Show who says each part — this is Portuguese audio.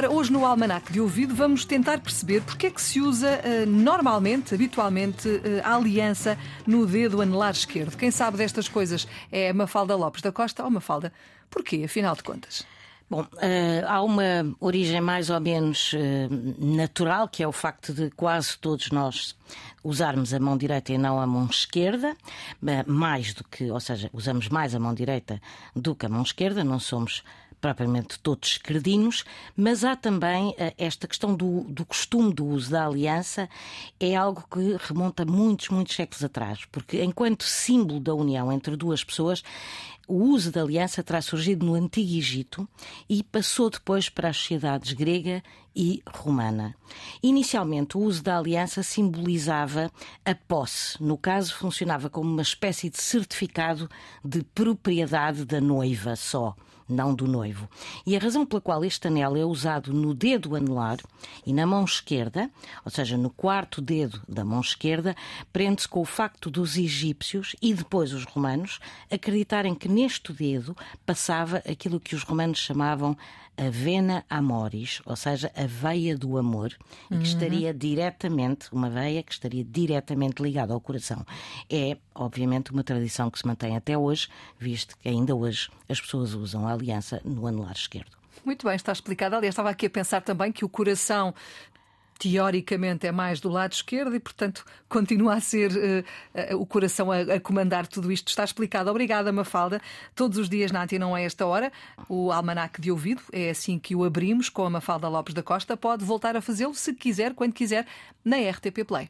Speaker 1: Ora, hoje no Almanac de Ouvido vamos tentar perceber porque é que se usa uh, normalmente, habitualmente, uh, a aliança no dedo anelar esquerdo. Quem sabe destas coisas é Mafalda Lopes da Costa ou Mafalda? Porquê, afinal de contas?
Speaker 2: Bom, uh, há uma origem mais ou menos uh, natural, que é o facto de quase todos nós usarmos a mão direita e não a mão esquerda, mais do que, ou seja, usamos mais a mão direita do que a mão esquerda, não somos propriamente todos credinos, mas há também uh, esta questão do, do costume do uso da aliança, é algo que remonta muitos, muitos séculos atrás, porque enquanto símbolo da união entre duas pessoas, o uso da aliança terá surgido no Antigo Egito e passou depois para as sociedades grega e romana. Inicialmente, o uso da aliança simbolizava a posse. No caso, funcionava como uma espécie de certificado de propriedade da noiva só não do noivo. E a razão pela qual este anel é usado no dedo anelar e na mão esquerda, ou seja, no quarto dedo da mão esquerda, prende-se com o facto dos egípcios e depois os romanos acreditarem que neste dedo passava aquilo que os romanos chamavam a vena amoris, ou seja, a veia do amor, e que uhum. estaria diretamente, uma veia que estaria diretamente ligada ao coração. É, obviamente, uma tradição que se mantém até hoje, visto que ainda hoje as pessoas usam a aliança no anelar esquerdo.
Speaker 1: Muito bem, está explicado. Aliás, estava aqui a pensar também que o coração teoricamente é mais do lado esquerdo e, portanto, continua a ser uh, o coração a, a, comandar tudo isto. Está explicado. Obrigada, Mafalda. Todos os dias na Antena a esta hora, o Almanac de Ouvido, é assim que o abrimos com a Mafalda Lopes da Costa. Pode voltar a fazê-lo se quiser, quando quiser, na RTP Play.